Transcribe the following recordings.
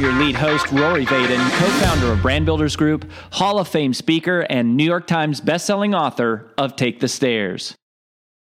Your lead host, Rory Vaden, co founder of Brand Builders Group, Hall of Fame speaker, and New York Times bestselling author of Take the Stairs.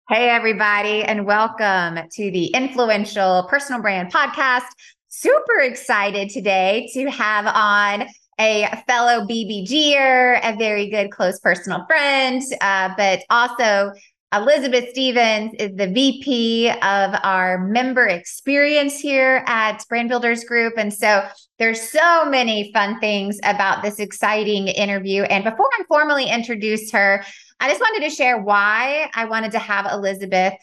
Hey, everybody, and welcome to the Influential Personal Brand Podcast. Super excited today to have on a fellow BBGer, a very good close personal friend, uh, but also Elizabeth Stephens is the VP of our member experience here at Brand Builders Group. And so there's so many fun things about this exciting interview. And before I formally introduce her, I just wanted to share why I wanted to have Elizabeth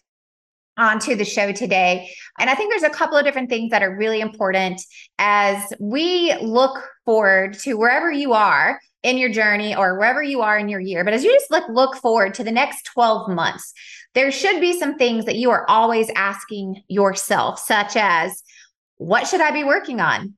onto the show today. And I think there's a couple of different things that are really important as we look forward to wherever you are in your journey or wherever you are in your year. But as you just look look forward to the next 12 months, there should be some things that you are always asking yourself, such as what should I be working on?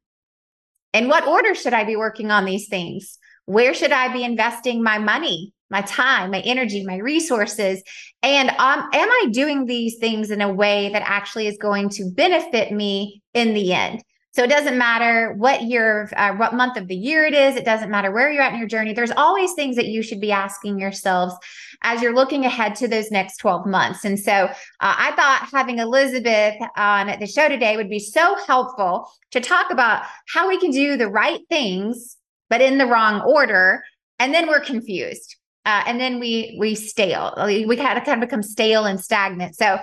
In what order should I be working on these things? Where should I be investing my money, my time, my energy, my resources? And um, am I doing these things in a way that actually is going to benefit me in the end? So it doesn't matter what year, uh, what month of the year it is. It doesn't matter where you're at in your journey. There's always things that you should be asking yourselves as you're looking ahead to those next 12 months. And so uh, I thought having Elizabeth on the show today would be so helpful to talk about how we can do the right things, but in the wrong order. And then we're confused. Uh, and then we we stale. We kind of kind of become stale and stagnant. So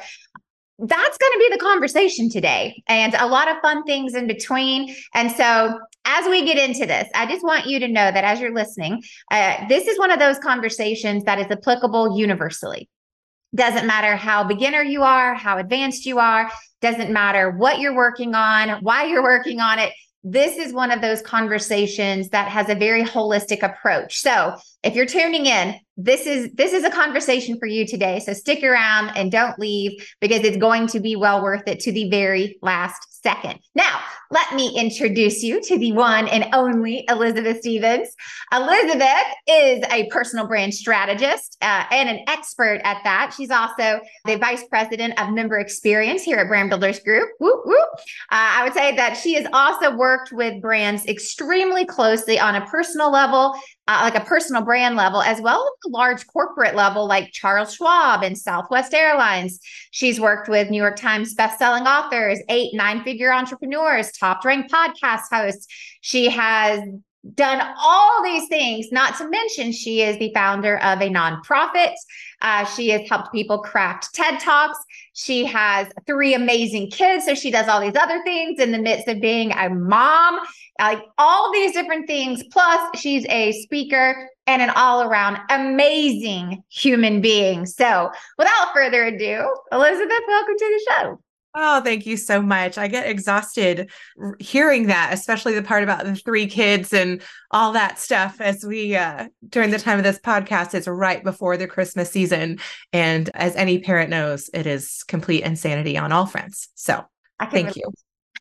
that's going to be the conversation today and a lot of fun things in between. And so, as we get into this, I just want you to know that as you're listening, uh, this is one of those conversations that is applicable universally. Doesn't matter how beginner you are, how advanced you are, doesn't matter what you're working on, why you're working on it this is one of those conversations that has a very holistic approach. So, if you're tuning in, this is this is a conversation for you today. So stick around and don't leave because it's going to be well worth it to the very last second. Now, let me introduce you to the one and only Elizabeth Stephens. Elizabeth is a personal brand strategist uh, and an expert at that. She's also the vice president of member experience here at Brand Builders Group. Uh, I would say that she has also worked with brands extremely closely on a personal level uh, like a personal brand level, as well as a large corporate level, like Charles Schwab and Southwest Airlines. She's worked with New York Times bestselling authors, eight, nine figure entrepreneurs, top ranked podcast hosts. She has done all these things, not to mention she is the founder of a nonprofit. Uh, she has helped people craft TED Talks. She has three amazing kids. So she does all these other things in the midst of being a mom like all these different things. Plus, she's a speaker and an all around amazing human being. So, without further ado, Elizabeth, welcome to the show. Oh, thank you so much. I get exhausted hearing that, especially the part about the three kids and all that stuff as we uh during the time of this podcast it's right before the Christmas season and as any parent knows, it is complete insanity on all fronts. So, thank relate. you.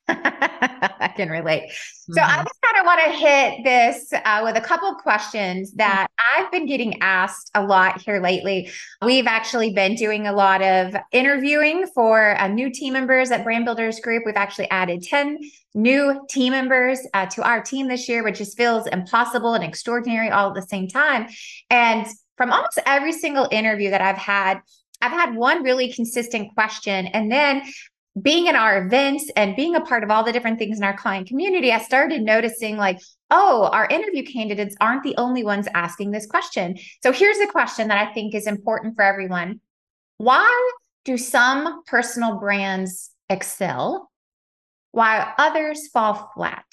I can relate. So mm-hmm. I just kind of want to hit this uh, with a couple of questions that mm-hmm. I've been getting asked a lot here lately. We've actually been doing a lot of interviewing for uh, new team members at Brand Builders Group. We've actually added 10 new team members uh, to our team this year, which just feels impossible and extraordinary all at the same time. And from almost every single interview that I've had, I've had one really consistent question. And then being in our events and being a part of all the different things in our client community, I started noticing like, oh, our interview candidates aren't the only ones asking this question. So here's a question that I think is important for everyone. Why do some personal brands excel while others fall flat?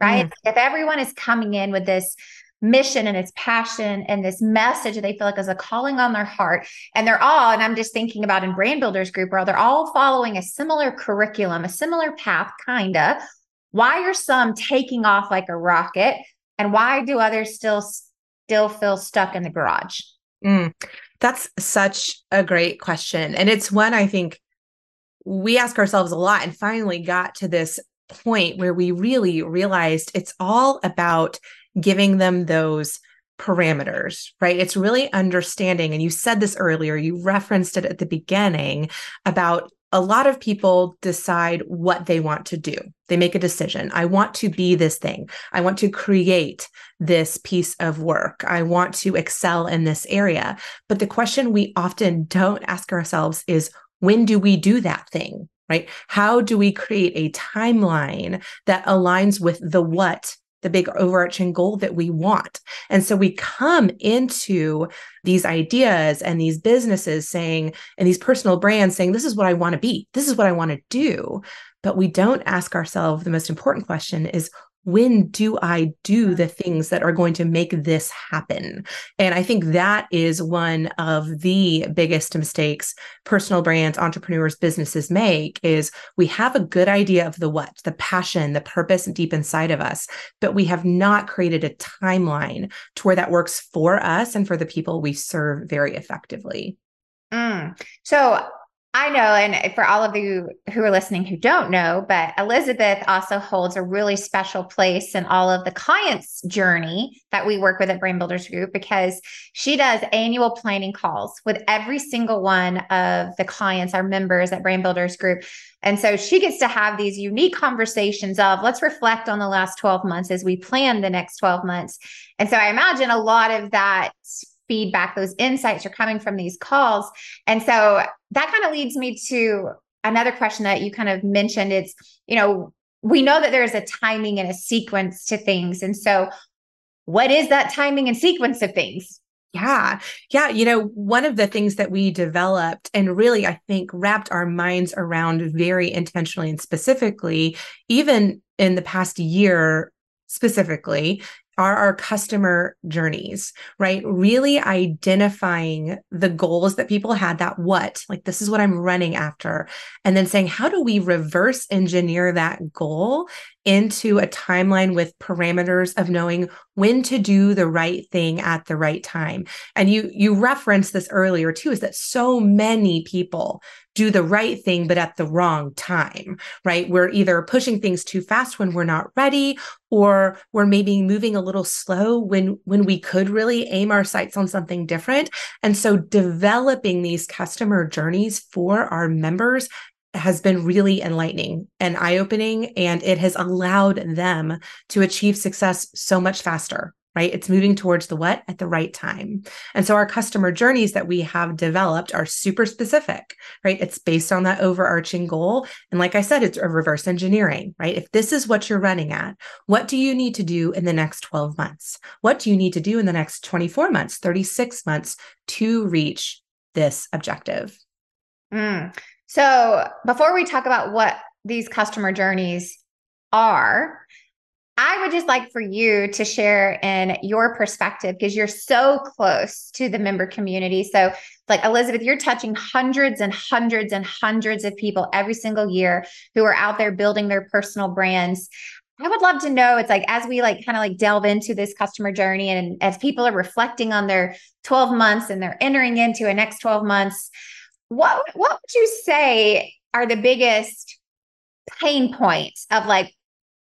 Right? Mm. If everyone is coming in with this mission and its passion and this message that they feel like is a calling on their heart. And they're all, and I'm just thinking about in Brand Builders Group, where they're all following a similar curriculum, a similar path, kind of. Why are some taking off like a rocket And why do others still still feel stuck in the garage? Mm, that's such a great question. And it's one I think we ask ourselves a lot and finally got to this point where we really realized it's all about giving them those parameters, right? It's really understanding. And you said this earlier, you referenced it at the beginning about a lot of people decide what they want to do. They make a decision. I want to be this thing. I want to create this piece of work. I want to excel in this area. But the question we often don't ask ourselves is when do we do that thing? Right? How do we create a timeline that aligns with the what the big overarching goal that we want. And so we come into these ideas and these businesses saying, and these personal brands saying, this is what I want to be, this is what I want to do. But we don't ask ourselves the most important question is when do I do the things that are going to make this happen? And I think that is one of the biggest mistakes personal brands, entrepreneurs, businesses make is we have a good idea of the what, the passion, the purpose deep inside of us, but we have not created a timeline to where that works for us and for the people we serve very effectively. Mm. So I know, and for all of you who are listening who don't know, but Elizabeth also holds a really special place in all of the clients' journey that we work with at Brand Builders Group because she does annual planning calls with every single one of the clients, our members at Brand Builders Group. And so she gets to have these unique conversations of let's reflect on the last 12 months as we plan the next 12 months. And so I imagine a lot of that feedback, those insights are coming from these calls. And so that kind of leads me to another question that you kind of mentioned. It's, you know, we know that there's a timing and a sequence to things. And so, what is that timing and sequence of things? Yeah. Yeah. You know, one of the things that we developed and really, I think, wrapped our minds around very intentionally and specifically, even in the past year specifically, are our customer journeys, right? Really identifying the goals that people had, that what, like this is what I'm running after. And then saying, how do we reverse engineer that goal into a timeline with parameters of knowing when to do the right thing at the right time. And you you referenced this earlier too is that so many people do the right thing but at the wrong time, right? We're either pushing things too fast when we're not ready or we're maybe moving a little slow when when we could really aim our sights on something different. And so developing these customer journeys for our members has been really enlightening and eye opening, and it has allowed them to achieve success so much faster. Right. It's moving towards the what at the right time. And so our customer journeys that we have developed are super specific, right? It's based on that overarching goal. And like I said, it's a reverse engineering, right? If this is what you're running at, what do you need to do in the next 12 months? What do you need to do in the next 24 months, 36 months to reach this objective? Mm. So before we talk about what these customer journeys are, I would just like for you to share in your perspective because you're so close to the member community. So, like Elizabeth, you're touching hundreds and hundreds and hundreds of people every single year who are out there building their personal brands. I would love to know it's like as we like kind of like delve into this customer journey and as people are reflecting on their 12 months and they're entering into a next 12 months, what what would you say are the biggest pain points of like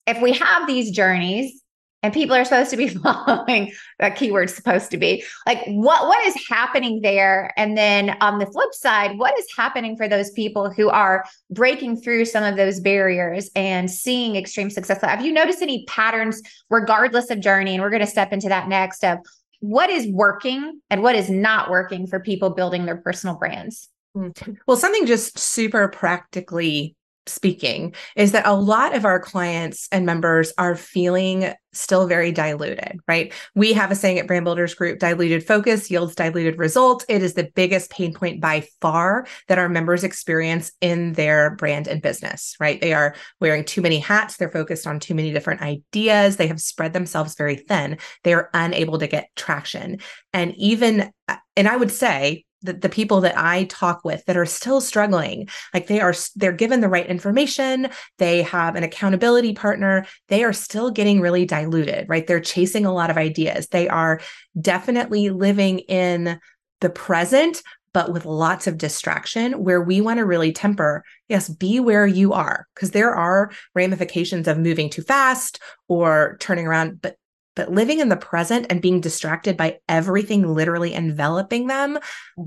if we have these journeys and people are supposed to be following that keyword supposed to be like what what is happening there? And then on the flip side what is happening for those people who are breaking through some of those barriers and seeing extreme success? Have you noticed any patterns regardless of journey? And we're going to step into that next of what is working and what is not working for people building their personal brands. Mm. Well, something just super practically speaking is that a lot of our clients and members are feeling still very diluted, right? We have a saying at Brand Builders Group diluted focus yields diluted results. It is the biggest pain point by far that our members experience in their brand and business, right? They are wearing too many hats. They're focused on too many different ideas. They have spread themselves very thin. They are unable to get traction. And even, uh, and I would say, the, the people that I talk with that are still struggling, like they are, they're given the right information, they have an accountability partner, they are still getting really diluted, right? They're chasing a lot of ideas. They are definitely living in the present, but with lots of distraction where we want to really temper yes be where you are because there are ramifications of moving too fast or turning around but but living in the present and being distracted by everything literally enveloping them,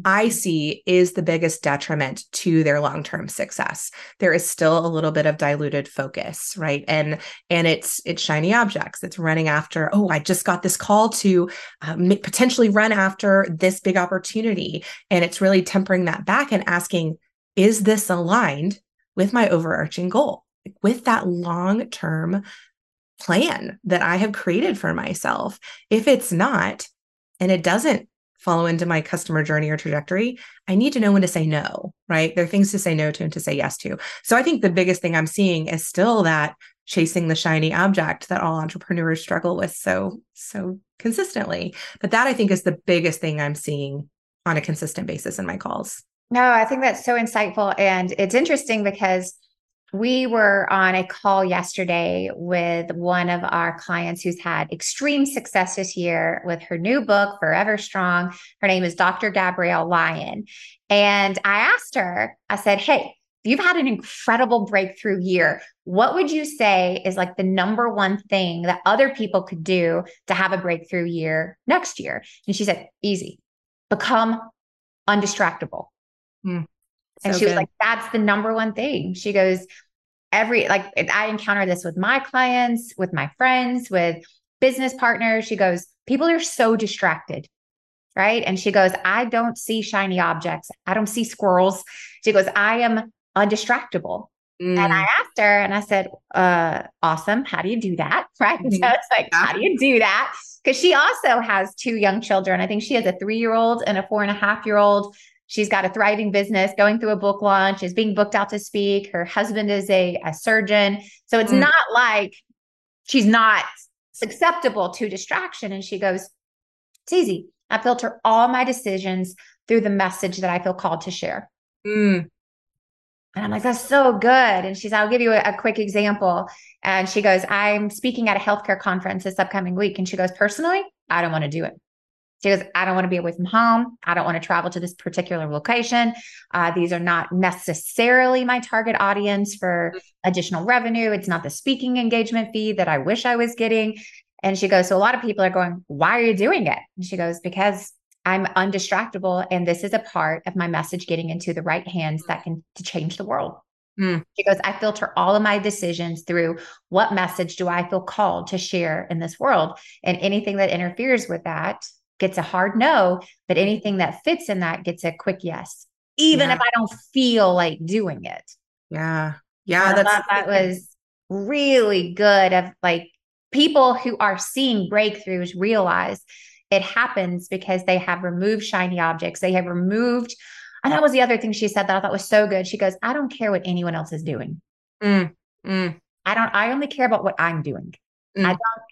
I mm-hmm. see is the biggest detriment to their long-term success. There is still a little bit of diluted focus, right? And and it's it's shiny objects. It's running after, oh, I just got this call to um, potentially run after this big opportunity, and it's really tempering that back and asking, is this aligned with my overarching goal? With that long-term plan that I have created for myself. If it's not, and it doesn't follow into my customer journey or trajectory, I need to know when to say no, right? There are things to say no to and to say yes to. So I think the biggest thing I'm seeing is still that chasing the shiny object that all entrepreneurs struggle with so so consistently. But that I think is the biggest thing I'm seeing on a consistent basis in my calls. No, I think that's so insightful and it's interesting because we were on a call yesterday with one of our clients who's had extreme success this year with her new book, Forever Strong. Her name is Dr. Gabrielle Lyon. And I asked her, I said, Hey, you've had an incredible breakthrough year. What would you say is like the number one thing that other people could do to have a breakthrough year next year? And she said, Easy, become undistractable. Hmm. And so she good. was like, that's the number one thing. She goes, every, like, I encounter this with my clients, with my friends, with business partners. She goes, people are so distracted. Right. And she goes, I don't see shiny objects. I don't see squirrels. She goes, I am undistractable. Mm. And I mm. asked her and I said, uh, awesome. How do you do that? Right. Mm-hmm. So it's like, how do you do that? Because she also has two young children. I think she has a three year old and a four and a half year old. She's got a thriving business, going through a book launch, is being booked out to speak. Her husband is a, a surgeon. So it's mm. not like she's not susceptible to distraction. And she goes, It's easy. I filter all my decisions through the message that I feel called to share. Mm. And I'm like, that's so good. And she's, I'll give you a, a, quick example. And she goes, I'm speaking at a healthcare conference this upcoming week. And she goes, personally, I don't want to do it. She goes, I don't want to be away from home. I don't want to travel to this particular location. Uh, these are not necessarily my target audience for additional revenue. It's not the speaking engagement fee that I wish I was getting. And she goes, So a lot of people are going, Why are you doing it? And she goes, Because I'm undistractable. And this is a part of my message getting into the right hands that can to change the world. Mm. She goes, I filter all of my decisions through what message do I feel called to share in this world? And anything that interferes with that gets a hard no, but anything that fits in that gets a quick yes, even yeah. if I don't feel like doing it. Yeah. Yeah. That's that was really good of like people who are seeing breakthroughs realize it happens because they have removed shiny objects. They have removed, and that was the other thing she said that I thought was so good. She goes, I don't care what anyone else is doing. Mm, mm. I don't, I only care about what I'm doing. Mm. I don't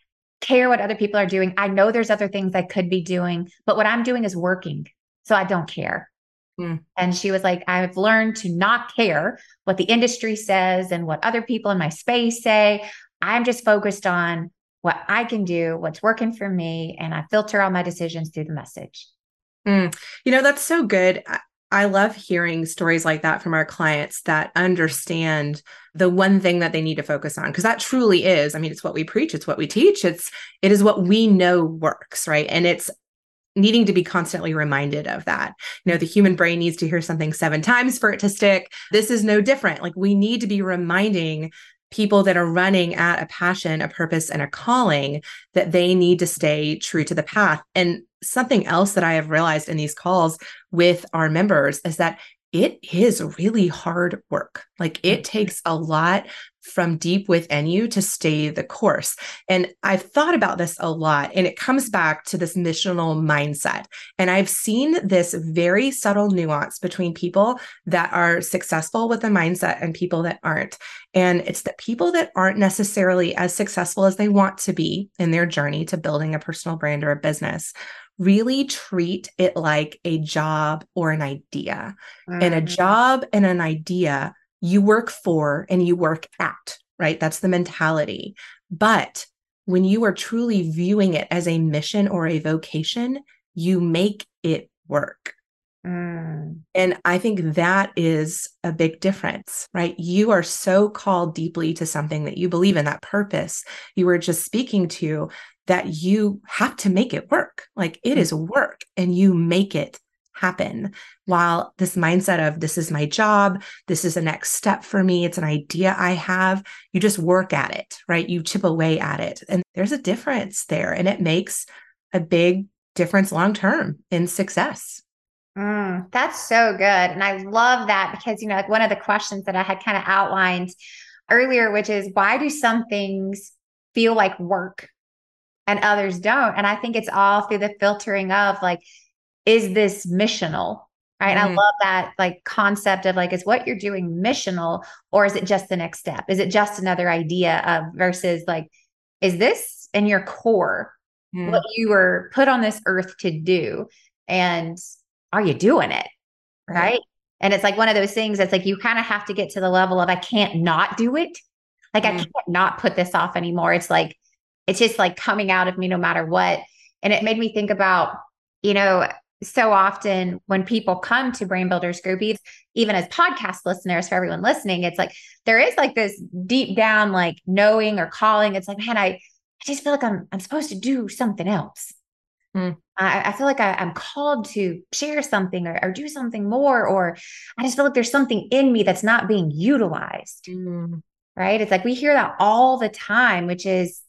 care what other people are doing. I know there's other things I could be doing, but what I'm doing is working. So I don't care. Hmm. And she was like, I've learned to not care what the industry says and what other people in my space say. I'm just focused on what I can do, what's working for me, and I filter all my decisions through the message. Mm. You know, that's so good. I love hearing stories like that from our clients that understand the one thing that they need to focus on because that truly is i mean it's what we preach it's what we teach it's it is what we know works right? And it's needing to be constantly reminded of that. You know the human brain needs to hear something seven times for it to stick. This is no different. Like we need to be reminding people that are running at a passion a purpose and a calling that they need to stay true to the path. And something else that I have realized in these calls with our members is that it is really hard work. Like it mm-hmm. takes a lot from deep within you to stay the course. And I've thought about this a lot, and it comes back to this missional mindset. And I've seen this very subtle nuance between people that are successful with a mindset and people that aren't. And it's the people that aren't necessarily as successful as they want to be in their journey to building a personal brand or a business really treat it like a job or an idea. Mm-hmm. And a mm. job and an idea you work for and you work at, right? That's the mentality. But when you are truly viewing it as a mission or a vocation, you make it work. Mm. And I think that is a big difference, right? You are so called deeply to something that you believe in, that purpose you were just speaking to, that you have to make it work. Like it is work and you make it happen. While this mindset of this is my job, this is the next step for me, it's an idea I have, you just work at it, right? You chip away at it. And there's a difference there. And it makes a big difference long term in success. Mm, that's so good. And I love that because, you know, like one of the questions that I had kind of outlined earlier, which is why do some things feel like work and others don't? And I think it's all through the filtering of like, is this missional? Right. Mm-hmm. I love that like concept of like, is what you're doing missional or is it just the next step? Is it just another idea of versus like, is this in your core mm-hmm. what you were put on this earth to do? And are you doing it? Right. right? And it's like one of those things that's like you kind of have to get to the level of I can't not do it. Like mm-hmm. I can't not put this off anymore. It's like, it's just like coming out of me no matter what. And it made me think about, you know, so often when people come to Brand Builders Group, even as podcast listeners, for everyone listening, it's like there is like this deep down like knowing or calling. It's like, man, I, I just feel like I'm I'm supposed to do something else. Mm. I, I, feel like I, am called to share something or, or, do something more, or I just feel like there's something in me that's not being utilized. Mm. Right. It's like we hear that all the time, which is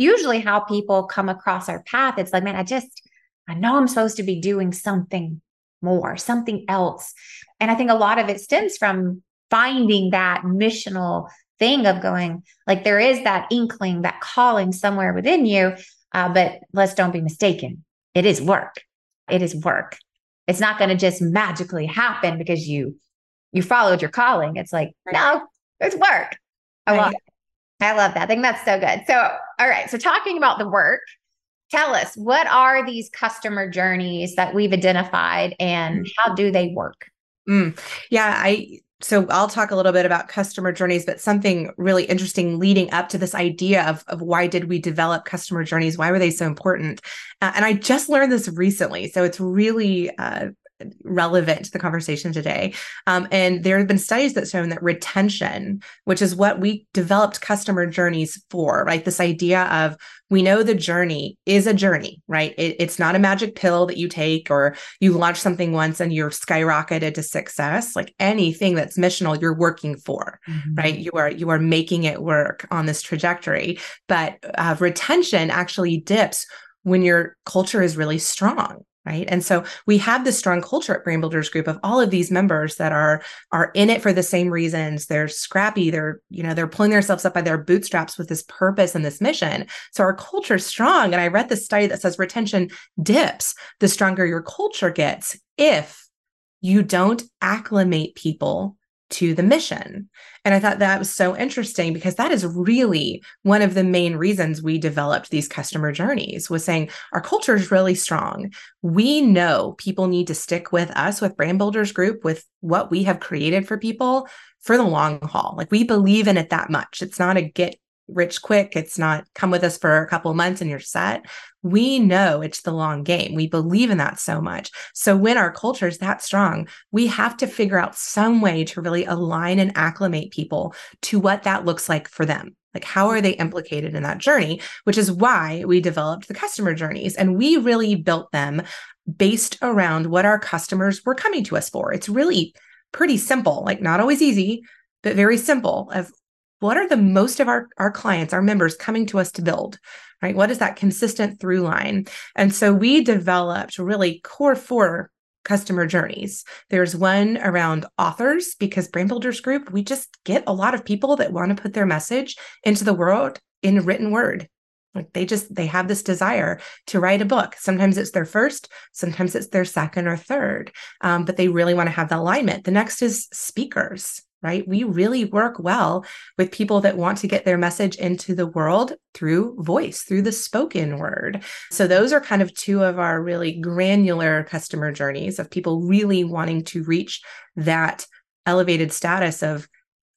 usually how people come across our path. It's like, man, I just I know I'm supposed to be doing something more, something else. And I think a lot of it stems from finding that missional thing of going, like, there is that inkling, that calling somewhere within you. Uh, but let's don't be mistaken. It is work. It is work. It's not going to just magically happen because you you followed your calling. It's like, no, it's work. I it. I love that. I think that's so good. So, all right. So, talking about the work, tell us what are these customer journeys that we've identified and mm. how do they work mm. yeah i so i'll talk a little bit about customer journeys but something really interesting leading up to this idea of, of why did we develop customer journeys why were they so important uh, and i just learned this recently so it's really uh, relevant to the conversation today. Um, and there have been studies that shown that retention, which is what we developed customer journeys for, right? This idea of we know the journey is a journey, right? It, it's not a magic pill that you take or you launch something once and you're skyrocketed to success. Like anything that's missional, you're working for, mm-hmm. right? You are you are making it work on this trajectory. But uh, retention actually dips when your culture is really strong right? And so we have this strong culture at brand builders group of all of these members that are are in it for the same reasons. They're scrappy they're you know they're pulling themselves up by their bootstraps with this purpose and this mission. So our culture is strong. And i read this study that says retention dips the stronger your culture gets if you don't acclimate people to the mission. And I thought that was so interesting because that is really one of the main reasons we developed these customer journeys was saying our culture is really strong. We know people need to stick with us with Brand Builders Group with what we have created for people for the long haul. Like we believe in it that much. It's not a get rich quick. It's not come with us for a couple months and you're set. We know it's the long game. We believe in that so much. So when our culture is that strong, we have to figure out some way to really align and acclimate people to what that looks like for them. Like, how are they implicated in that journey? Which is why we developed the customer journeys. And we really built them based around what our customers were coming to us for. It's really pretty simple, like, not always easy, but very simple of what are the most of our, our clients, our members coming to us to build, right? What is that consistent through line? And so we developed really core four customer journeys. There's one around authors because Brand Builders Group, we just get a lot of people that want to put their message into the world in written word. Like they just they have this desire to write a book. Sometimes it's their first, sometimes it's their second or third, um, but they really want to have the alignment. The next is speakers right? We really work well with people that want to get their message into the world through voice, through the spoken word. So, those are kind of two of our really granular customer journeys of people really wanting to reach that elevated status of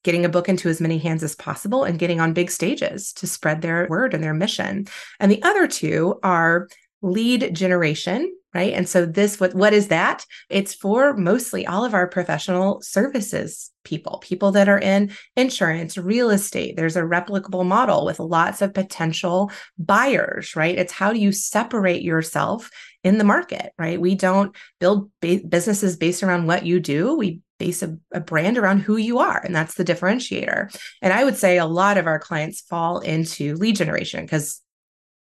getting a book into as many hands as possible and getting on big stages to spread their word and their mission. And the other two are lead generation right? And so this what what is that? It's for mostly all of our professional services people people that are in insurance real estate. There's a replicable model with lots of potential buyers right? It's how do you separate yourself in the market right? We don't build ba- businesses based around what you do. We base a, a brand around who you are and that's the differentiator. And i would say a lot of our clients fall into lead generation because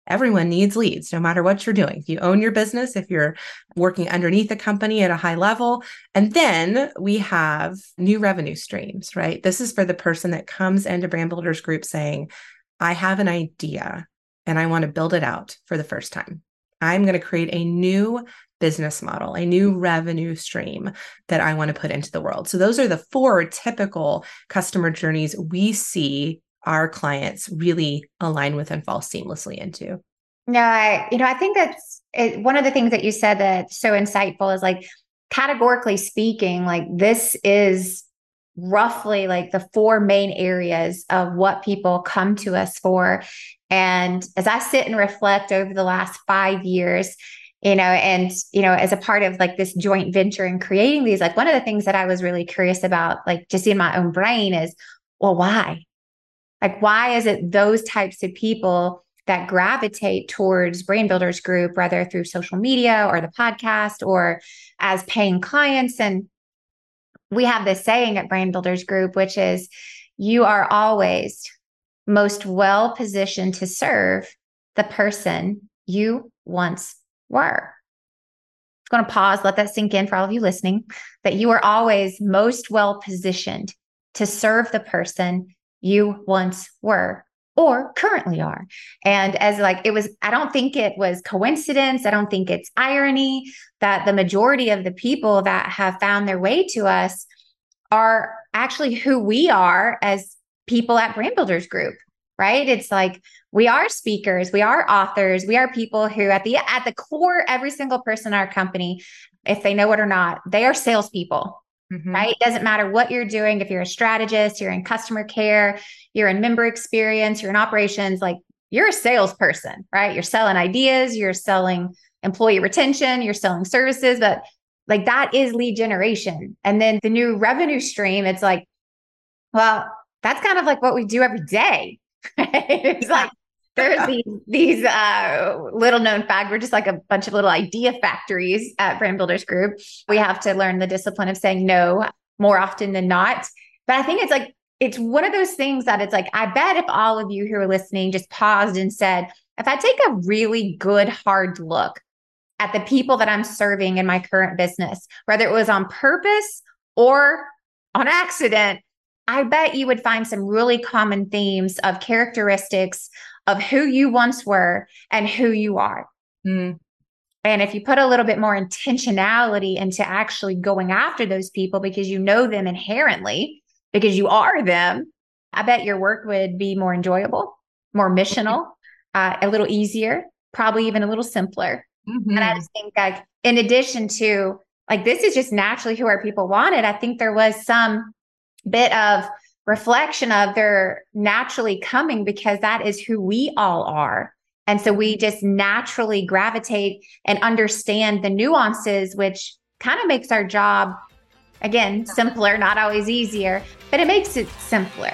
Everyone needs leads, no matter what you're doing. If you own your business, if you're working underneath a company at a high level. And then we have new revenue streams, right? This is for the person that comes into Brand Builders Group saying, I have an idea and I want to build it out for the first time. I'm going to create a new business model, a new revenue stream that I want to put into the world. So, those are the four typical customer journeys we see our clients really align with and fall seamlessly into. No, I, you know, I think that's it, one of the things that you said that's so insightful is like categorically speaking, like this is roughly like the four main areas of what people come to us for. And as I sit and reflect over the last five years, you know, and, you know, as a part of like this joint venture and creating these, like one of the things that I was really curious about, like just in my own brain is, well, why? Like, why is it those types of people that gravitate towards Brand Builders Group, whether through social media or the podcast or as paying clients? And we have this saying at Brand Builders Group, which is you are always most well positioned to serve the person you once were. I'm going to pause, let that sink in for all of you listening, that you are always most well positioned to serve the person you once were or currently are. And as like it was, I don't think it was coincidence. I don't think it's irony that the majority of the people that have found their way to us are actually who we are as people at Brand Builders Group. Right. It's like we are speakers, we are authors, we are people who at the at the core, every single person in our company, if they know it or not, they are salespeople Mm-hmm. Right. It doesn't matter what you're doing. If you're a strategist, you're in customer care, you're in member experience, you're in operations, like you're a salesperson, right? You're selling ideas, you're selling employee retention, you're selling services, but like that is lead generation. And then the new revenue stream, it's like, well, that's kind of like what we do every day. it's like there's these these uh, little known fact. We're just like a bunch of little idea factories at Brand Builders Group. We have to learn the discipline of saying no more often than not. But I think it's like it's one of those things that it's like I bet if all of you who are listening just paused and said, if I take a really good hard look at the people that I'm serving in my current business, whether it was on purpose or on accident, I bet you would find some really common themes of characteristics of who you once were and who you are. Mm. And if you put a little bit more intentionality into actually going after those people because you know them inherently, because you are them, I bet your work would be more enjoyable, more missional, uh, a little easier, probably even a little simpler. Mm-hmm. And I mm-hmm. just think like in addition to like this is just naturally who our people wanted. I think there was some bit of reflection of they're naturally coming because that is who we all are. And so we just naturally gravitate and understand the nuances, which kind of makes our job, again, simpler, not always easier, but it makes it simpler.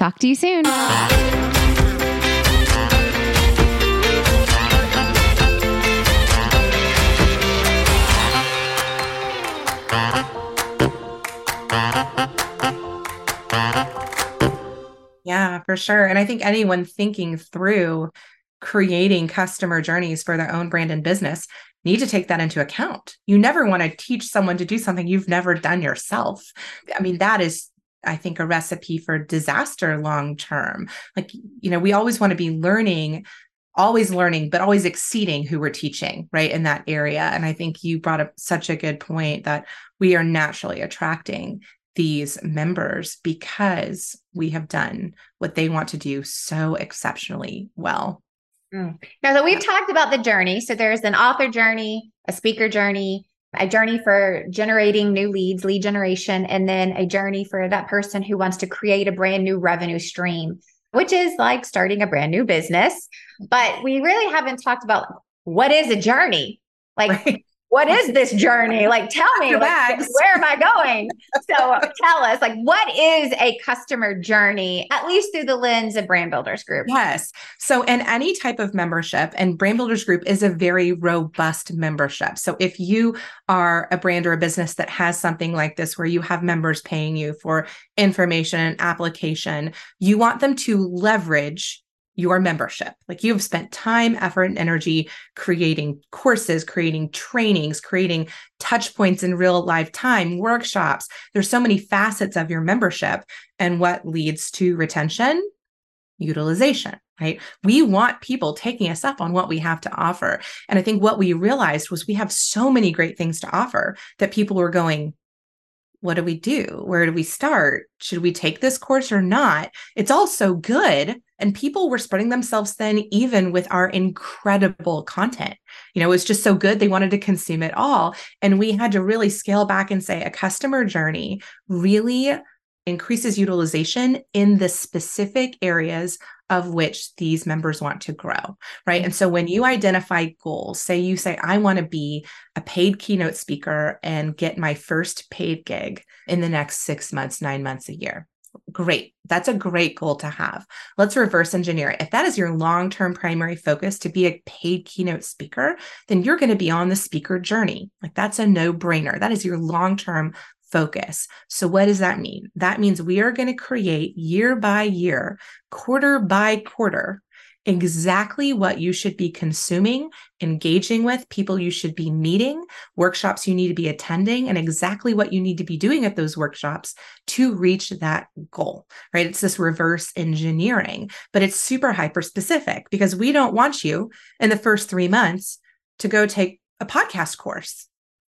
Talk to you soon. Yeah, for sure. And I think anyone thinking through creating customer journeys for their own brand and business need to take that into account. You never want to teach someone to do something you've never done yourself. I mean, that is I think a recipe for disaster long term. Like, you know, we always want to be learning, always learning, but always exceeding who we're teaching, right? In that area. And I think you brought up such a good point that we are naturally attracting these members because we have done what they want to do so exceptionally well. Mm. Now, so we've talked about the journey. So there's an author journey, a speaker journey, a journey for generating new leads, lead generation, and then a journey for that person who wants to create a brand new revenue stream, which is like starting a brand new business. But we really haven't talked about what is a journey. Like, right what is this journey? Like, tell me, like, where am I going? So uh, tell us, like, what is a customer journey, at least through the lens of Brand Builders Group? Yes. So, in any type of membership, and Brand Builders Group is a very robust membership. So, if you are a brand or a business that has something like this, where you have members paying you for information and application, you want them to leverage your membership. Like you have spent time, effort, and energy creating courses, creating trainings, creating touch points in real life time, workshops. There's so many facets of your membership. And what leads to retention? Utilization, right? We want people taking us up on what we have to offer. And I think what we realized was we have so many great things to offer that people were going, what do we do? Where do we start? Should we take this course or not? It's all so good. And people were spreading themselves thin, even with our incredible content. You know, it was just so good. They wanted to consume it all. And we had to really scale back and say a customer journey really increases utilization in the specific areas of which these members want to grow, right? And so when you identify goals, say you say, I want to be a paid keynote speaker and get my first paid gig in the next six months, nine months, a year. Great. That's a great goal to have. Let's reverse engineer it. If that is your long term primary focus to be a paid keynote speaker, then you're going to be on the speaker journey. Like that's a no brainer. That is your long term focus. So, what does that mean? That means we are going to create year by year, quarter by quarter, exactly what you should be consuming, engaging with, people you should be meeting, workshops you need to be attending, and exactly what you need to be doing at those workshops to reach that goal, right? It's this reverse engineering, but it's super hyper specific because we don't want you in the first three months to go take a podcast course.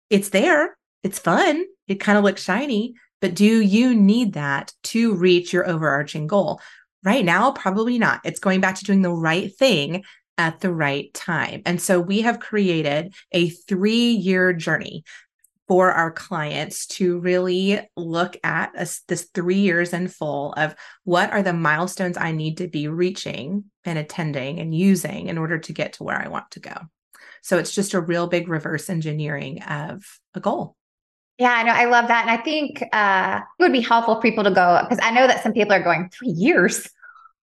It's there, it's fun, it kind of looks shiny, but do you need that to reach your overarching goal? Right now, probably not. It's going back to doing the right thing at the right time. And so we have created a three year journey for our clients to really look at this three years in full of what are the milestones I need to be reaching and attending and using in order to get to where I want to go. So it's just a real big reverse engineering of a goal. Yeah, I know. I love that. And I think uh, it would be helpful for people to go because I know that some people are going, three years?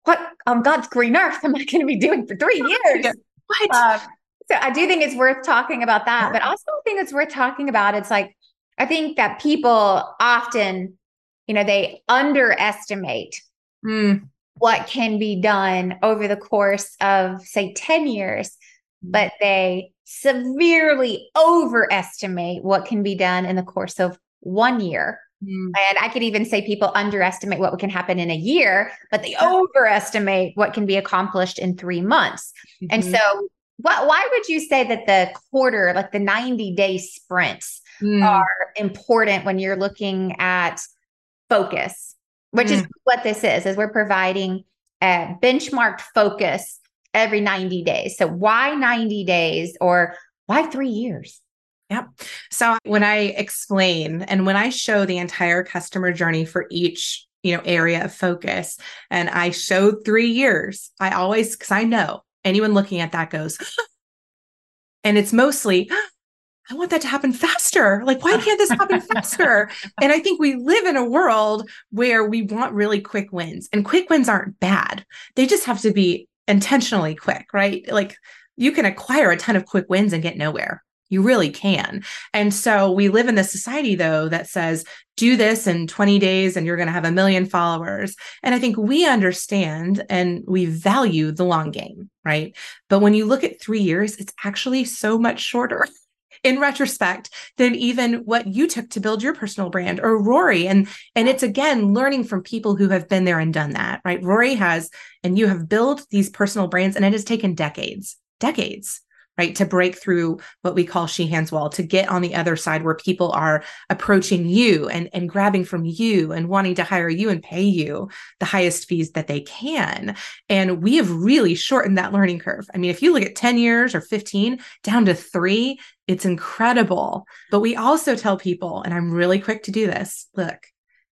What on God's green earth am I going to be doing for three years? What? Um, so I do think it's worth talking about that. But also I think it's worth talking about it's like, I think that people often, you know, they underestimate mm. what can be done over the course of, say, 10 years, but they severely overestimate what can be done in the course of one year. Mm. And I could even say people underestimate what can happen in a year, but they overestimate what can be accomplished in three months. Mm-hmm. And so, what, why would you say that the quarter, like the 90 day sprints, mm. are important when you're looking at focus? which mm. is what this is, is we're providing a benchmarked focus every 90 days. So why 90 days or why three years? Yep. So when I explain and when I show the entire customer journey for each you know area of focus and i showed three years i always because i know anyone looking at that goes and it's mostly I want that to happen faster. Like, why can't this happen faster? and I think we live in a world where we want really quick wins, and quick wins aren't bad. They just have to be intentionally quick, right? Like, you can acquire a ton of quick wins and get nowhere. You really can. And so we live in this society, though, that says, do this in 20 days and you're going to have a million followers. And I think we understand and we value the long game, right? But when you look at three years, it's actually so much shorter. in retrospect than even what you took to build your personal brand or Rory. And and it's again learning from people who have been there and done that right? Rory has and you have built these personal brands and it has taken decades decades right? To break through what we call Sheehan's wall, to get on the other side where people are approaching you and, and grabbing from you and wanting to hire you and pay you the highest fees that they can. And we have really shortened that learning curve. I mean, if you look at 10 years or 15 down to three, it's incredible. But we also tell people, and I'm really quick to do this look,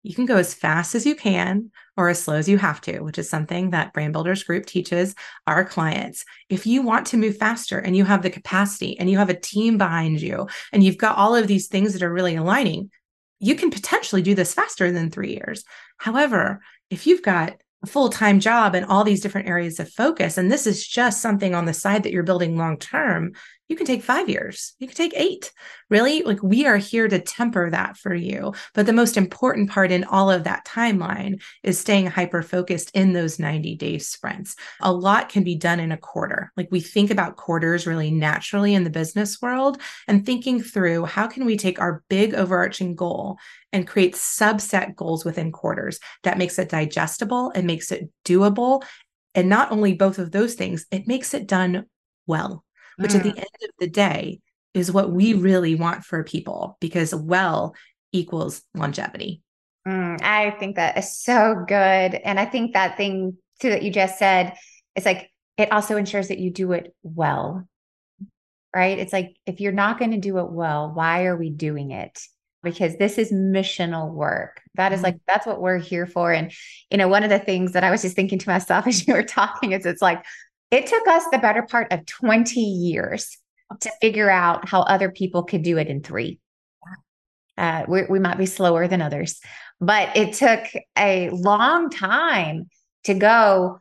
you can go as fast as you can or as slow as you have to, which is something that Brand Builders Group teaches our clients. If you want to move faster and you have the capacity and you have a team behind you and you've got all of these things that are really aligning, you can potentially do this faster than three years. However, if you've got a full-time job and all these different areas of focus and this is just something on the side that you're building long term you can take five years. You can take eight. Really? Like we are here to temper that for you. But the most important part in all of that timeline is staying hyper focused in those 90 day sprints. A lot can be done in a quarter. Like we think about quarters really naturally in the business world and thinking through how can we take our big overarching goal and create subset goals within quarters that makes it digestible and makes it doable. And not only both of those things it makes it done well which mm. at the mm. end of the day is what we really want for people because well equals longevity. Mm, I think that is so good. And I think that thing too that you just said, is like it also ensures that you do it well. Right. It's like if you're not going to do it well, why are we doing it? Because this is missional work. That is like, mm. that's what we're here for. And, you know, one of the things that I was just thinking to myself as you were talking is it's like, it took us the better part of 20 years to figure out how other people could do it in three. Uh, we, we might be slower than others, but it took a long time to go.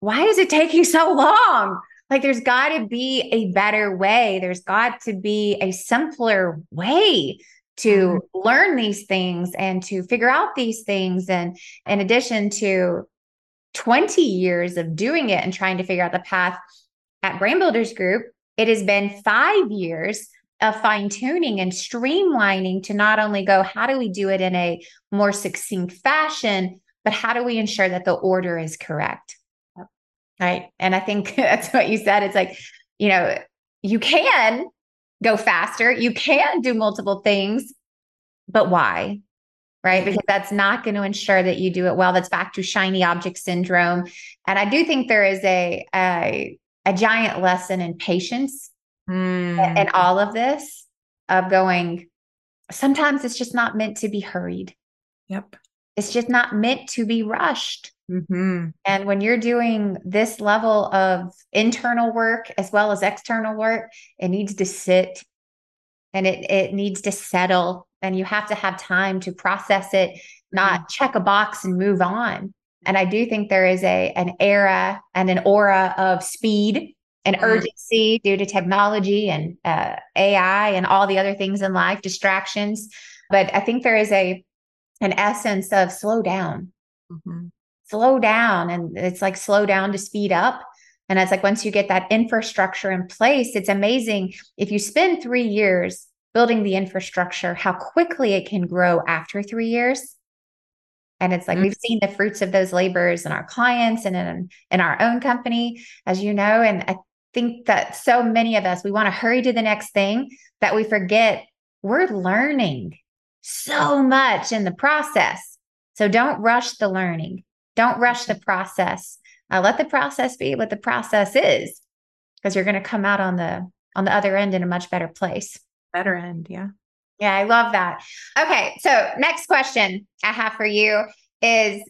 Why is it taking so long? Like, there's got to be a better way. There's got to be a simpler way to mm-hmm. learn these things and to figure out these things. And in addition to 20 years of doing it and trying to figure out the path at Brand Builders Group, it has been five years of fine tuning and streamlining to not only go, how do we do it in a more succinct fashion, but how do we ensure that the order is correct? Right. And I think that's what you said. It's like, you know, you can go faster, you can do multiple things, but why? Right? Because that's not going to ensure that you do it well. That's back to shiny object syndrome. And I do think there is a a, a giant lesson in patience mm. and all of this of going. Sometimes it's just not meant to be hurried. Yep. It's just not meant to be rushed. Mm-hmm. And when you're doing this level of internal work as well as external work, it needs to sit and it, it needs to settle and you have to have time to process it not mm-hmm. check a box and move on and i do think there is a an era and an aura of speed and mm-hmm. urgency due to technology and uh, ai and all the other things in life distractions but i think there is a an essence of slow down mm-hmm. slow down and it's like slow down to speed up and it's like once you get that infrastructure in place, it's amazing. If you spend three years building the infrastructure, how quickly it can grow after three years. And it's like mm-hmm. we've seen the fruits of those labors in our clients and in, in our own company, as you know. And I think that so many of us, we want to hurry to the next thing that we forget we're learning so much in the process. So don't rush the learning. Don't rush the process. Uh, let the process be what the process is, because you're going to come out on the on the other end in a much better place. Better end, yeah. Yeah, I love that. Okay, so next question I have for you is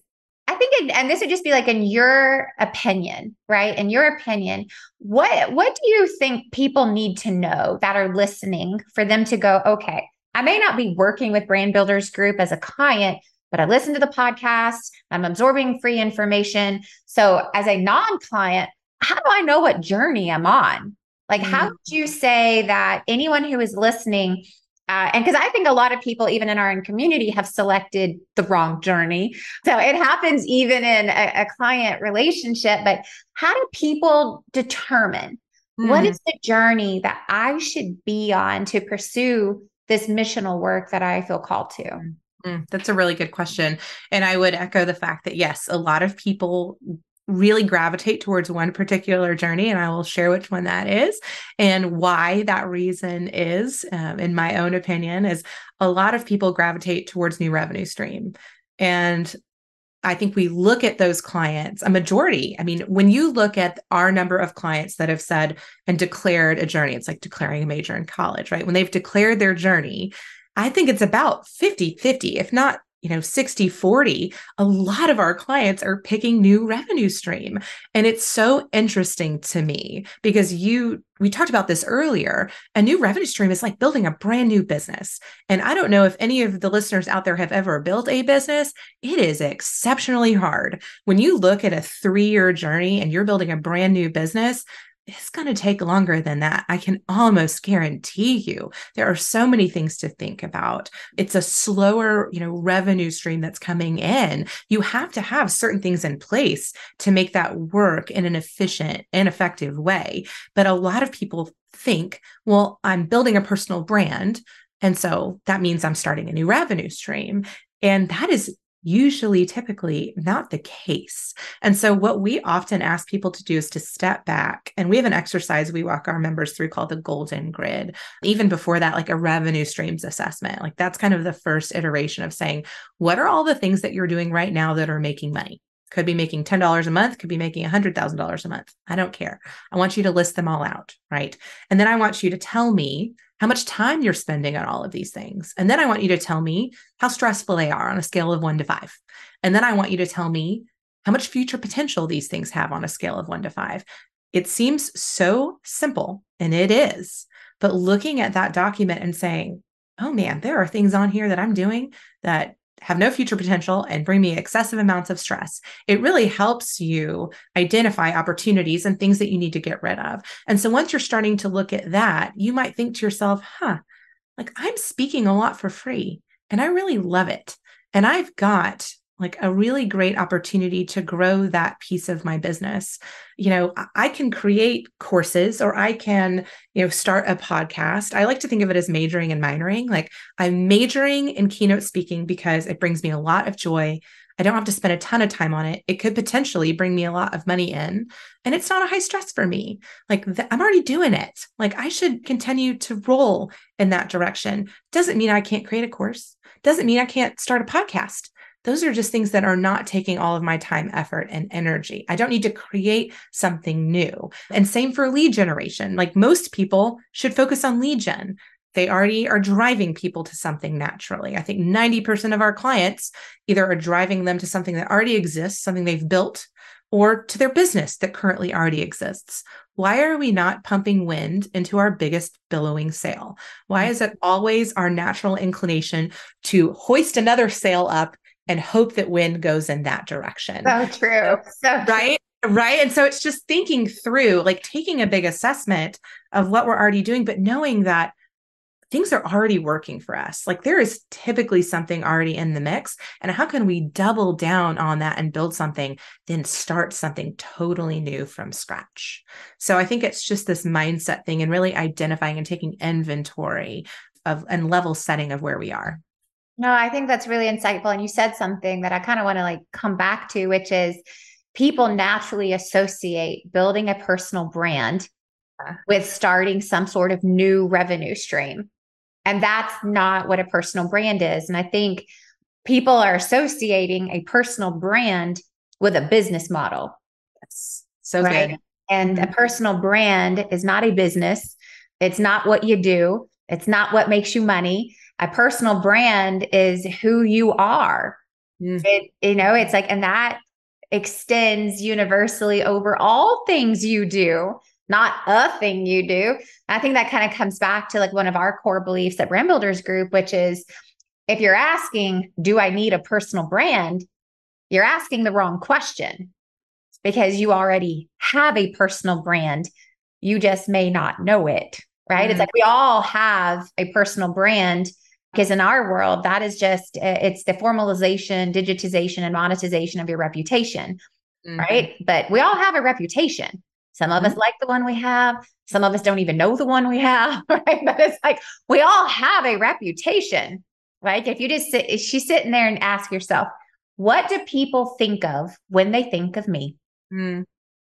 I think, it, and this would just be like in your opinion, right? In your opinion, what what do you think people need to know that are listening for them to go, okay, I may not be working with Brand Builders Group as a client, but I listen to the podcast, I'm absorbing free information. So as a non-client, how do I know what journey I'm on? Like, mm-hmm. how mm. would you say that anyone who is listening uh, and because I think a lot of people, even in our own community, have selected the wrong journey. So it happens even in a, a client relationship. But how do people determine mm. what is the journey that I should be on to pursue this missional work that I feel called to? Mm, that's a really good question. And I would echo the fact that, yes, a lot of people really gravitate towards one particular journey and i will share which one that is and why that reason is um, in my own opinion is a lot of people gravitate towards new revenue stream and i think we look at those clients a majority i mean when you look at our number of clients that have said and declared a journey it's like declaring a major in college right when they've declared their journey I think it's about 50 50, if not you know 60 40 a lot of our clients are picking new revenue stream and it's so interesting to me because you we talked about this earlier. A new revenue stream is like building a brand new business and i don't know if any of the listeners out there have ever built a business. It is exceptionally hard. When you look at a 3 year journey and you're building a brand new business it's going to take longer than that. I can almost guarantee you. There are so many things to think about. It's a slower, you know, revenue stream that's coming in. You have to have certain things in place to make that work in an efficient and effective way. But a lot of people think, well, I'm building a personal brand. And so that means I'm starting a new revenue stream. And that is usually typically not the case. And so what we often ask people to do is to step back and we have an exercise we walk our members through called the golden grid. Even before that like a revenue streams assessment. Like that's kind of the first iteration of saying what are all the things that you're doing right now that are making money? Could be making $10 a month, could be making $100,000 a month. I don't care. I want you to list them all out, right? And then I want you to tell me how much time you're spending on all of these things. And then I want you to tell me how stressful they are on a scale of one to five. And then I want you to tell me how much future potential these things have on a scale of one to five. It seems so simple, and it is. But looking at that document and saying, oh man, there are things on here that I'm doing that have no future potential and bring me excessive amounts of stress. It really helps you identify opportunities and things that you need to get rid of. And so once you're starting to look at that, you might think to yourself, huh, like I'm speaking a lot for free and I really love it. And I've got like a really great opportunity to grow that piece of my business. You know, I can create courses or I can, you know, start a podcast. I like to think of it as majoring and minoring. Like I'm majoring in keynote speaking because it brings me a lot of joy. I don't have to spend a ton of time on it. It could potentially bring me a lot of money in, and it's not a high stress for me. Like th- I'm already doing it. Like I should continue to roll in that direction. Doesn't mean I can't create a course. Doesn't mean I can't start a podcast those are just things that are not taking all of my time, effort, and energy. I don't need to create something new. And same for lead generation. Like most people should focus on lead gen. They already are driving people to something naturally. I think 90% of our clients either are driving them to something that already exists, something they've built, or to their business that currently already exists. Why are we not pumping wind into our biggest billowing sail? Why mm. is it always our natural inclination to hoist another sail up and hope that wind goes in that direction. So true. So right. Right. And so it's just thinking through, like taking a big assessment of what we're already doing, but knowing that things are already working for us. Like there is typically something already in the mix. And how can we double down on that and build something, then start something totally new from scratch? So I think it's just this mindset thing and really identifying and taking inventory of and level setting of where we are. No, I think that's really insightful. And you said something that I kind of want to like come back to, which is people naturally associate building a personal brand with starting some sort of new revenue stream. And that's not what a personal brand is. And I think people are associating a personal brand with a business model. That's so right? good. And mm-hmm. a personal brand is not a business. It's not what you do. It's not what makes you money. A personal brand is who you are. Mm. It, you know, it's like, and that extends universally over all things you do, not a thing you do. I think that kind of comes back to like one of our core beliefs at Brand Builders Group, which is if you're asking, do I need a personal brand? You're asking the wrong question because you already have a personal brand. You just may not know it, right? Mm. It's like we all have a personal brand because in our world that is just it's the formalization digitization and monetization of your reputation mm-hmm. right but we all have a reputation some of mm-hmm. us like the one we have some of us don't even know the one we have right but it's like we all have a reputation right if you just sit if she's sitting there and ask yourself what do people think of when they think of me mm-hmm.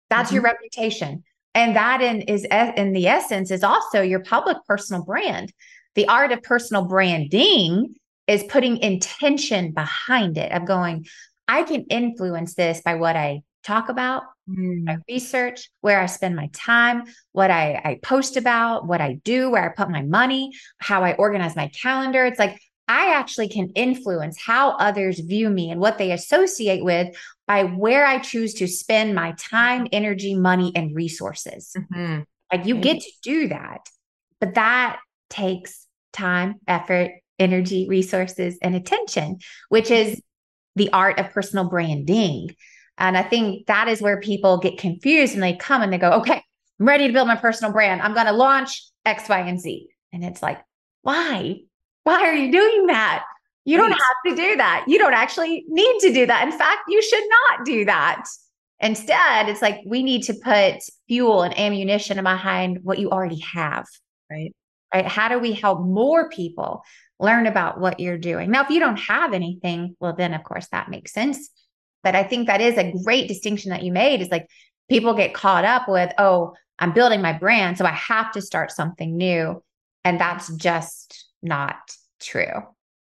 that's your mm-hmm. reputation and that in is in the essence is also your public personal brand the art of personal branding is putting intention behind it of going, I can influence this by what I talk about, mm. my research, where I spend my time, what I, I post about, what I do, where I put my money, how I organize my calendar. It's like I actually can influence how others view me and what they associate with by where I choose to spend my time, energy, money, and resources. Mm-hmm. Like you get to do that. But that takes time, effort, energy, resources, and attention, which is the art of personal branding. And I think that is where people get confused and they come and they go, okay, I'm ready to build my personal brand. I'm going to launch X, Y, and Z. And it's like, why? Why are you doing that? You don't have to do that. You don't actually need to do that. In fact, you should not do that. Instead, it's like we need to put fuel and ammunition behind what you already have. Right right? How do we help more people learn about what you're doing? Now, if you don't have anything, well, then of course that makes sense. But I think that is a great distinction that you made is like people get caught up with, oh, I'm building my brand, so I have to start something new. And that's just not true.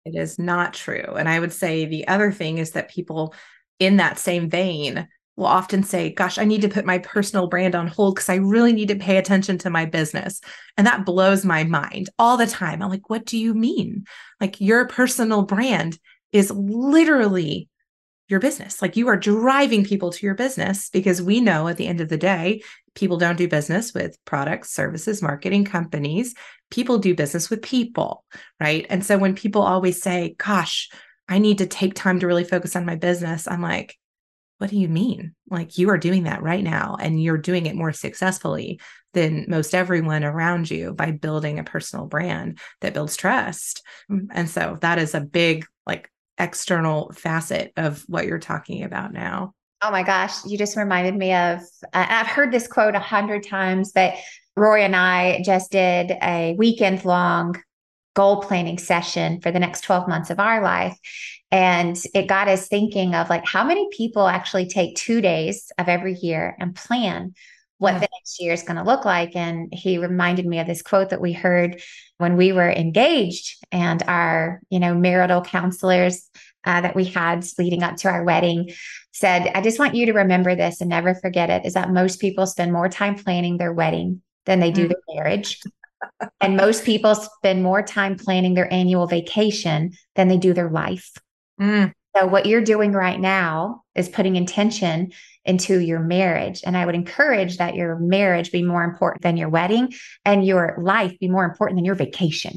It is not true. And I would say the other thing is that people in that same vein will often say, Gosh, I need to put my personal brand on hold because I really need to pay attention to my business. And that blows my mind all the time. I'm like, What do you mean? Like, your personal brand is literally your business. Like, you are driving people to your business because we know at the end of the day, people don't do business with products, services, marketing companies. People do business with people, right? And so when people always say, Gosh, I need to take time to really focus on my business, I'm like, what do you mean? Like you are doing that right now and you're doing it more successfully than most everyone around you by building a personal brand that builds trust. Mm, and so that is a big like external facet of what you're talking about now. Oh my gosh, you just reminded me of I've heard this quote a hundred times, but Rory and I just did a weekend long goal planning session for the next 12 months of our life. And it got us thinking of like how many people actually take two days of every year and plan what yeah. the next year is going to look like. And he reminded me of this quote that we heard when we were engaged and our, you know, marital counselors uh, that we had leading up to our wedding said, I just want you to remember this and never forget it is that most people spend more time planning their wedding than they do mm. their marriage and most people spend more time planning their annual vacation than they do their life. Mm. So, what you're doing right now is putting intention into your marriage. And I would encourage that your marriage be more important than your wedding and your life be more important than your vacation.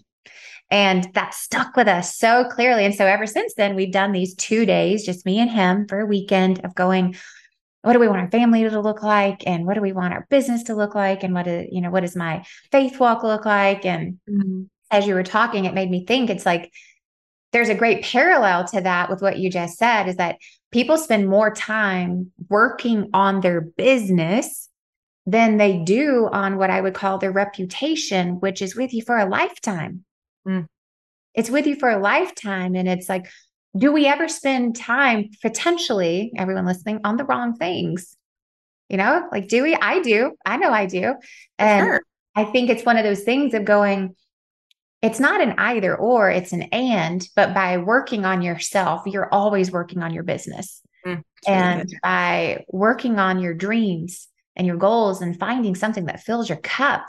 And that stuck with us so clearly. And so, ever since then, we've done these two days, just me and him for a weekend of going, what do we want our family to look like and what do we want our business to look like and what is you know what does my faith walk look like and mm-hmm. as you were talking it made me think it's like there's a great parallel to that with what you just said is that people spend more time working on their business than they do on what I would call their reputation, which is with you for a lifetime. Mm. It's with you for a lifetime. And it's like, do we ever spend time potentially, everyone listening, on the wrong things? You know, like, do we? I do. I know I do. And sure. I think it's one of those things of going, it's not an either or, it's an and, but by working on yourself, you're always working on your business. Mm, and really by working on your dreams and your goals and finding something that fills your cup,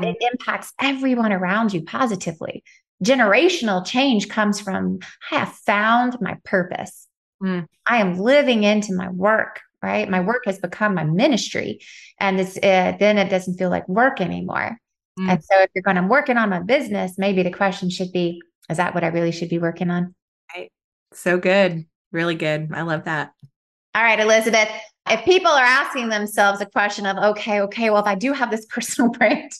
mm. it impacts everyone around you positively. Generational change comes from I have found my purpose. Mm. I am living into my work, right? My work has become my ministry. And it's, uh, then it doesn't feel like work anymore. Mm. And so if you're going, I'm working on my business, maybe the question should be, is that what I really should be working on? Right. So good. Really good. I love that. All right, Elizabeth. If people are asking themselves a question of, okay, okay, well, if I do have this personal brand,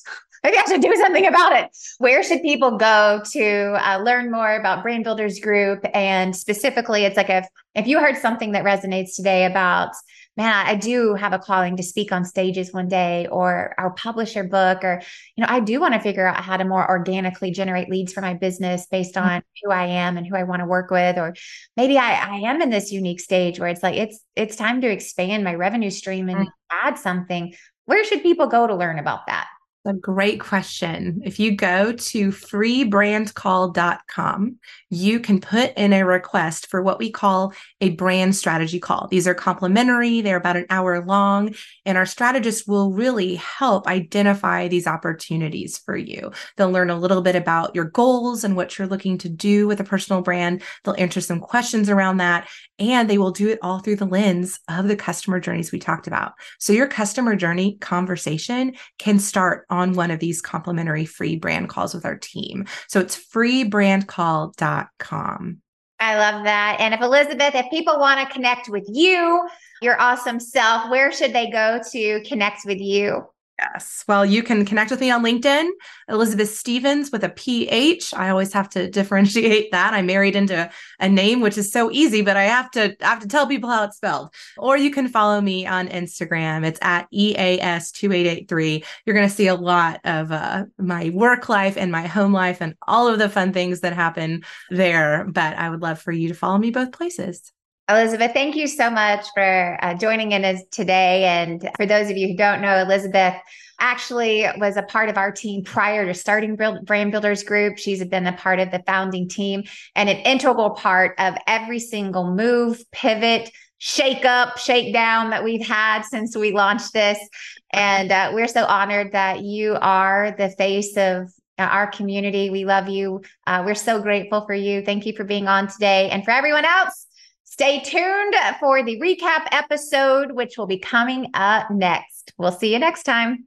maybe I should do something about it. Where should people go to uh, learn more about Brand Builders Group? And specifically, it's like if if you heard something that resonates today about man, I do have a calling to speak on stages one day or I'll publish your book or, you know, I do want to figure out how to more organically generate leads for my business based mm-hmm. on who I am and who I want to work with. Or maybe I, I am in this unique stage where it's like, it's, it's time to expand my revenue stream and mm-hmm. add something. Where should people go to learn about that? A great question. If you go to freebrandcall.com, you can put in a request for what we call a brand strategy call. These are complimentary, they're about an hour long, and our strategists will really help identify these opportunities for you. They'll learn a little bit about your goals and what you're looking to do with a personal brand. They'll answer some questions around that, and they will do it all through the lens of the customer journeys we talked about. So your customer journey conversation can start on one of these complimentary free brand calls with our team. So it's freebrandcall.com. I love that. And if Elizabeth, if people want to connect with you, your awesome self, where should they go to connect with you? Yes. Well, you can connect with me on LinkedIn, Elizabeth Stephens with a PH. I always have to differentiate that. I married into a name which is so easy, but I have to I have to tell people how it's spelled. Or you can follow me on Instagram. It's at EAS2883. You're going to see a lot of uh, my work life and my home life and all of the fun things that happen there. But I would love for you to follow me both places. Elizabeth, thank you so much for uh, joining in us today. And for those of you who don't know, Elizabeth actually was a part of our team prior to starting Brand Builders Group. She's been a part of the founding team and an integral part of every single move, pivot, shake up, shake down that we've had since we launched this. And uh, we're so honored that you are the face of uh, our community. We love you. Uh, we're so grateful for you. Thank you for being on today. And for everyone else, Stay tuned for the recap episode, which will be coming up next. We'll see you next time.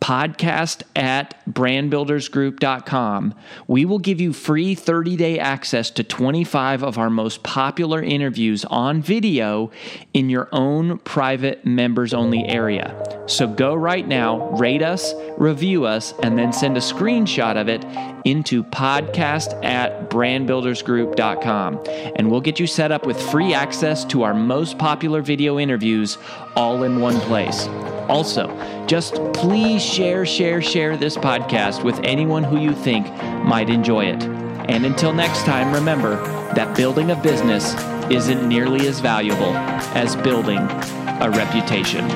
podcast at brandbuildersgroup.com, we will give you free 30 day access to 25 of our most popular interviews on video in your own private members only area. So go right now, rate us, review us, and then send a screenshot of it into podcast at brandbuildersgroup.com. And we'll get you set up with free access to our most popular video interviews all in one place. Also, just please share, share, share this podcast with anyone who you think might enjoy it. And until next time, remember that building a business isn't nearly as valuable as building a reputation.